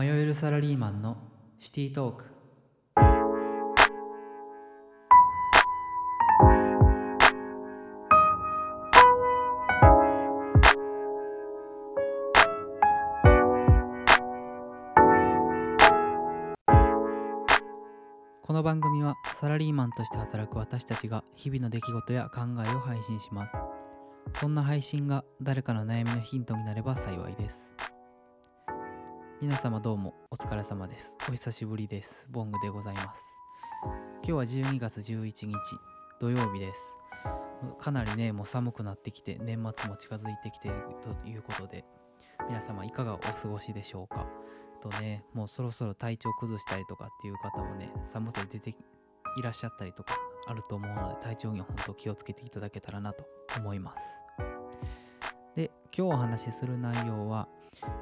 迷えるサラリーマンのシティトーク。この番組はサラリーマンとして働く私たちが日々の出来事や考えを配信します。そんな配信が誰かの悩みのヒントになれば幸いです。皆様どうもお疲れ様です。お久しぶりです。ボングでございます。今日は12月11日土曜日です。かなりねもう寒くなってきて年末も近づいてきているということで皆様いかがお過ごしでしょうか。とねもうそろそろ体調崩したりとかっていう方もね寒さで出ていらっしゃったりとかあると思うので体調には本当気をつけていただけたらなと思います。で今日お話しする内容は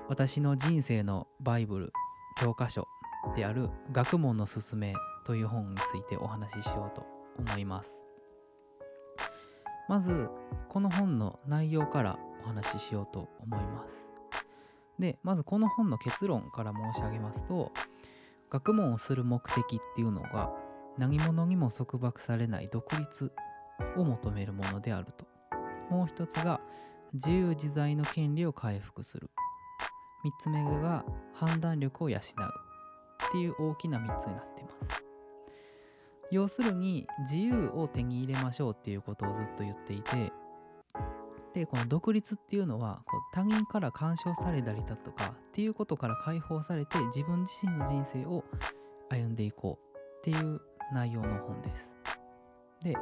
私の人生のバイブル教科書である「学問のすすめ」という本についてお話ししようと思います。まずこの本の内容からお話ししようと思います。でまずこの本の結論から申し上げますと学問をする目的っていうのが何者にも束縛されない独立を求めるものであると。もう一つが自由自在の権利を回復する。3つ目が判断力を養う。っていう大きな3つになっています。要するに自由を手に入れましょうっていうことをずっと言っていてでこの独立っていうのはこう他人から干渉されたりだとかっていうことから解放されて自分自身の人生を歩んでいこうっていう内容の本です。で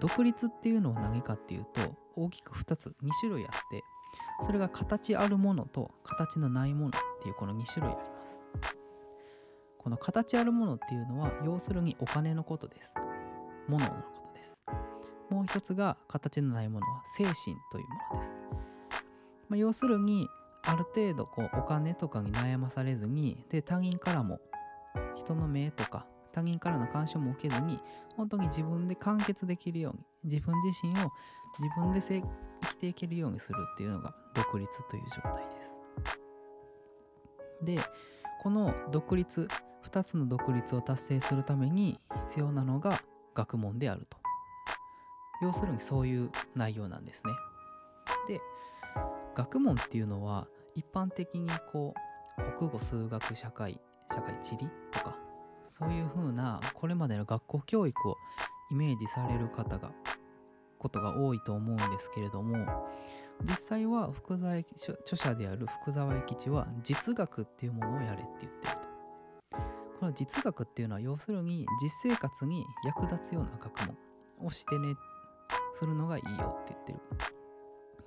独立っていうのは何かっていうと大きく2つ2種類あってそれが形あるものと形のないものっていうこの2種類あります。この形あるものっていうのは要するにお金のことです。物のことです。もう一つが形のないものは精神というものです、まあ、要するにある程度こうお金とかに悩まされずにで他人からも人の目とか他人からの干渉も受けずに本当に自分で完結できるように自分自身を自分で生きていけるようにするっていうのが独立という状態です。でこの独立2つの独立を達成するために必要なのが学問であると。要するにそういう内容なんですね。で学問っていうのは一般的にこう国語数学社会社会地理とかそういう風なこれまでの学校教育をイメージされる方がことが多いと思うんですけれども実際は福沢著者である福沢諭吉は実学っていうものをやれって言ってると。この実学っていうのは要するに実生活に役立つような学問をしてねするのがいいよって言ってる。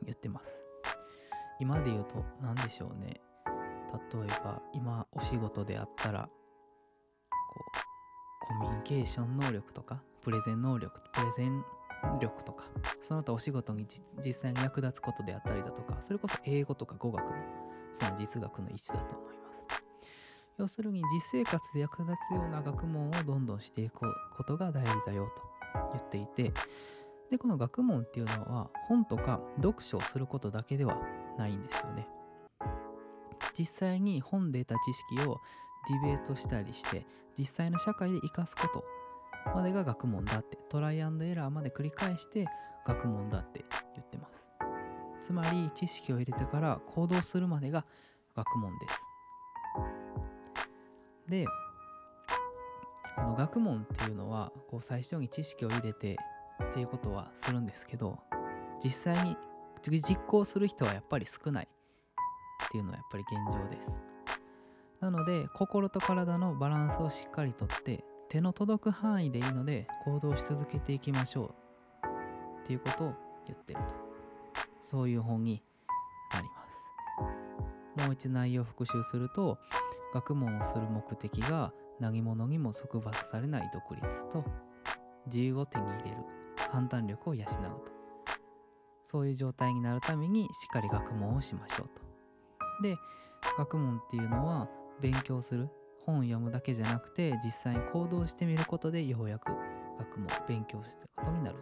言ってます。今で言うと何でしょうね。例えば今お仕事であったらこうコミュニケーション能力とかプレゼン能力プレゼン力とかその他お仕事に実際に役立つことであったりだとかそれこそ英語とか語学もその実学の一種だと思います。要するに実生活で役立つような学問をどんどんしていくことが大事だよと言っていてでこの学問っていうのは本とか読書をすることだけではないんですよね。実際に本で得た知識をディベートしたりして実際の社会で生かすことまでが学問だってトライアンドエラーまで繰り返して学問だって言ってます。つまり知識を入れてから行動するまでが学問です。でこの学問っていうのはこう最初に知識を入れてっていうことはするんですけど実際に実行する人はやっぱり少ないっていうのはやっぱり現状です。なので心と体のバランスをしっかりとって手の届く範囲でいいので行動し続けていきましょう。っていうことを言ってると。そういう本になります。もう一内容復習すると学問をする目的が何者にも束縛されない独立と自由を手に入れる判断力を養うと。そういう状態になるためにしっかり学問をしましょうと。で学問っていうのは勉強する本を読むだけじゃなくて実際に行動してみることでようやく学問勉強したことになる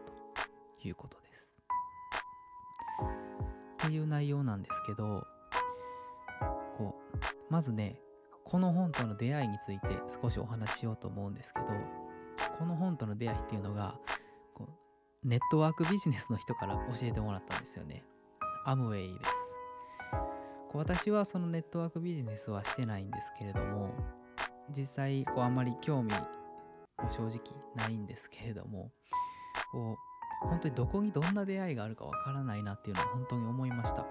ということです。っていう内容なんですけどこうまずねこの本との出会いについて少しお話ししようと思うんですけどこの本との出会いっていうのがこうネットワークビジネスの人から教えてもらったんですよねアムウェイですこう私はそのネットワークビジネスはしてないんですけれども実際こうあんまり興味も正直ないんですけれどもこう本当にどこにどんな出会いがあるかわからないなっていうのは本当に思いました。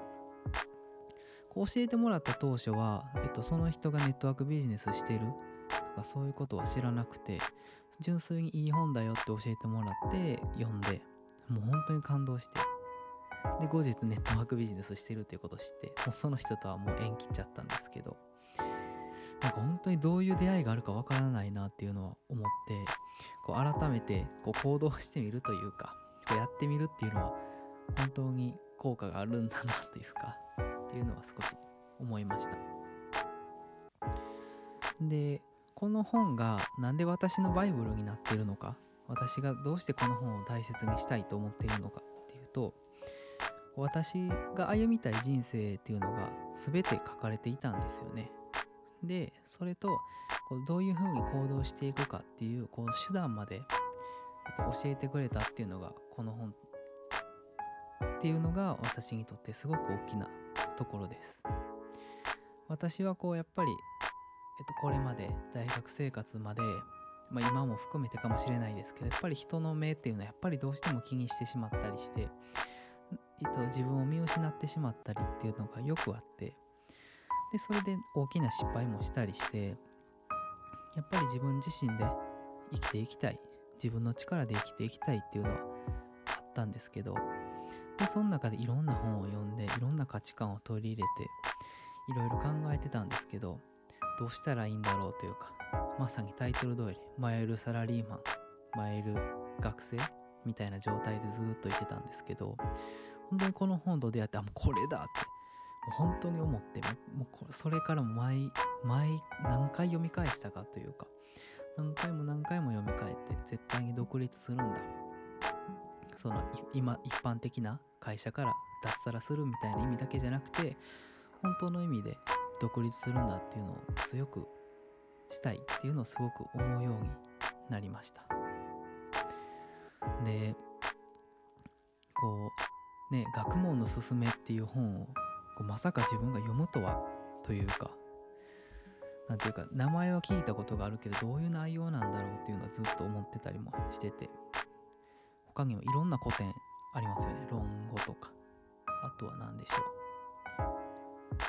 こう教えてもらった当初は、えっと、その人がネットワークビジネスしてるとかそういうことは知らなくて純粋にいい本だよって教えてもらって読んでもう本当に感動してで後日ネットワークビジネスしてるっていうことを知ってもうその人とはもう縁切っちゃったんですけどなんか本当にどういう出会いがあるかわからないなっていうのは思ってこう改めてこう行動してみるというかこうやってみるっていうのは本当に効果があるんだなというかっていうのは少し思いました。でこの本が何で私のバイブルになっているのか私がどうしてこの本を大切にしたいと思っているのかっていうと私が歩みたい人生っていうのが全て書かれていたんですよね。でそれとこうどういうふうに行動していくかっていうこう手段まで、えっと、教えてくれたっていうのがこの本。っていうのが私にとってすごく大きなところです。私はこうやっぱり、えっと、これまで大学生活まで、まあ、今も含めてかもしれないですけどやっぱり人の目っていうのはやっぱりどうしても気にしてしまったりして、えっと、自分を見失ってしまったりっていうのがよくあってでそれで大きな失敗もしたりしてやっぱり自分自身で生きていきたい自分の力で生きていきたいっていうのはあったんですけどでその中でいろんな本を読んでいろんな価値観を取り入れていろいろ考えてたんですけどどうしたらいいんだろうというかまさにタイトル通り迷えるサラリーマン迷える学生みたいな状態でずっといてたんですけど本当にこの本と出会ってあもうこれだって本当に思ってもうそれから毎毎何回読み返したかというか何回も何回も読み返って絶対に独立するんだ。その今一般的な会社から脱サラするみたいな意味だけじゃなくて本当の意味で独立するんだっていうのを強くしたいっていうのをすごく思うようになりました。でこうね学問のすすめっていう本をこうまさか自分が読むとはというかなんていうか名前は聞いたことがあるけどどういう内容なんだろうっていうのはずっと思ってたりもしてて他にもいろんな古典ありますよね。論語とか。あとは何でしょう。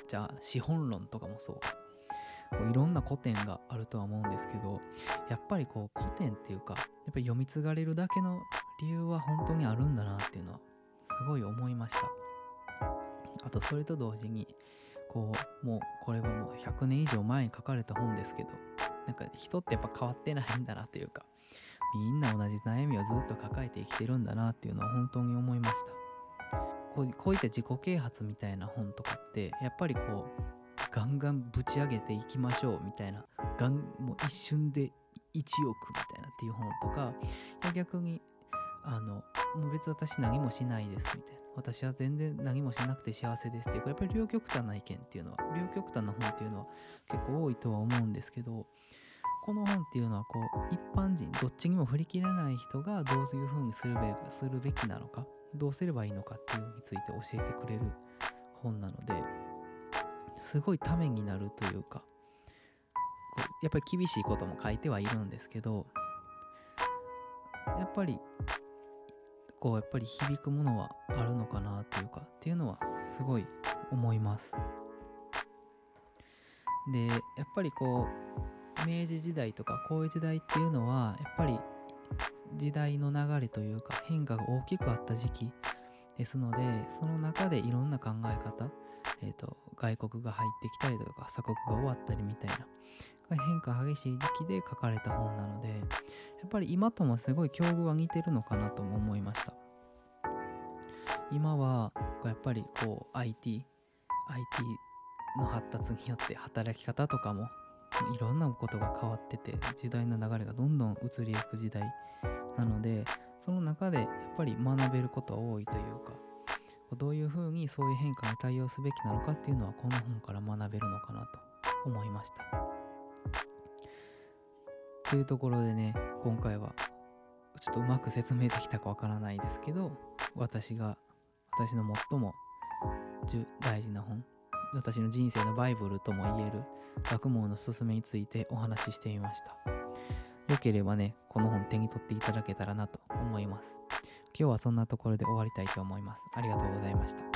じゃあ資本論とかもそうこういろんな古典があるとは思うんですけどやっぱりこう古典っていうかやっぱり読み継がれるだけの理由は本当にあるんだなっていうのはすごい思いました。あとそれと同時にこうもうこれはもう100年以上前に書かれた本ですけどなんか人ってやっぱ変わってないんだなというかみんな同じ悩みをずっと抱えて生きてるんだなっていうのは本当に思いました。こうこういった自己啓発みたいな本とかってやっぱりこうガンガンぶち上げていきましょうみたいなガンもう一瞬で1億みたいなっていう本とか逆にあのもう別に私何もしないですみたいな。私は全然何もしなくて幸せですっていうやっぱり両極端な意見っていうのは両極端な本っていうのは結構多いとは思うんですけどこの本っていうのはこう一般人どっちにも振り切れない人がどういうふうにするべするべきなのかどうすればいいのかっていうについて教えてくれる本なのですごいためになるというかこうやっぱり厳しいことも書いてはいるんですけどやっぱりこうやっぱり響くものはあるのかなというかっていうのはすごい思います。でやっぱりこう明治時代とかこういう時代っていうのはやっぱり時代の流れというか変化が大きくあった時期ですのでその中でいろんな考え方、えーと、外国が入ってきたりとか鎖国が終わったりみたいな変化激しい時期で書かれた本なのでやっぱり今ともすごい境遇は似てるのかなとも思いました今はやっぱりこう IT IT の発達によって働き方とかもいろんなことが変わってて時代の流れがどんどん移りゆく時代なのでその中でやっぱり学べることは多いというかどういうふうにそういう変化に対応すべきなのかっていうのはこの本から学べるのかなと思いました。というところでね、今回はちょっとうまく説明できたかわからないですけど、私が、私の最も大事な本、私の人生のバイブルとも言える学問の勧めについてお話ししてみました。よければね、この本手に取っていただけたらなと思います。今日はそんなところで終わりたいと思います。ありがとうございました。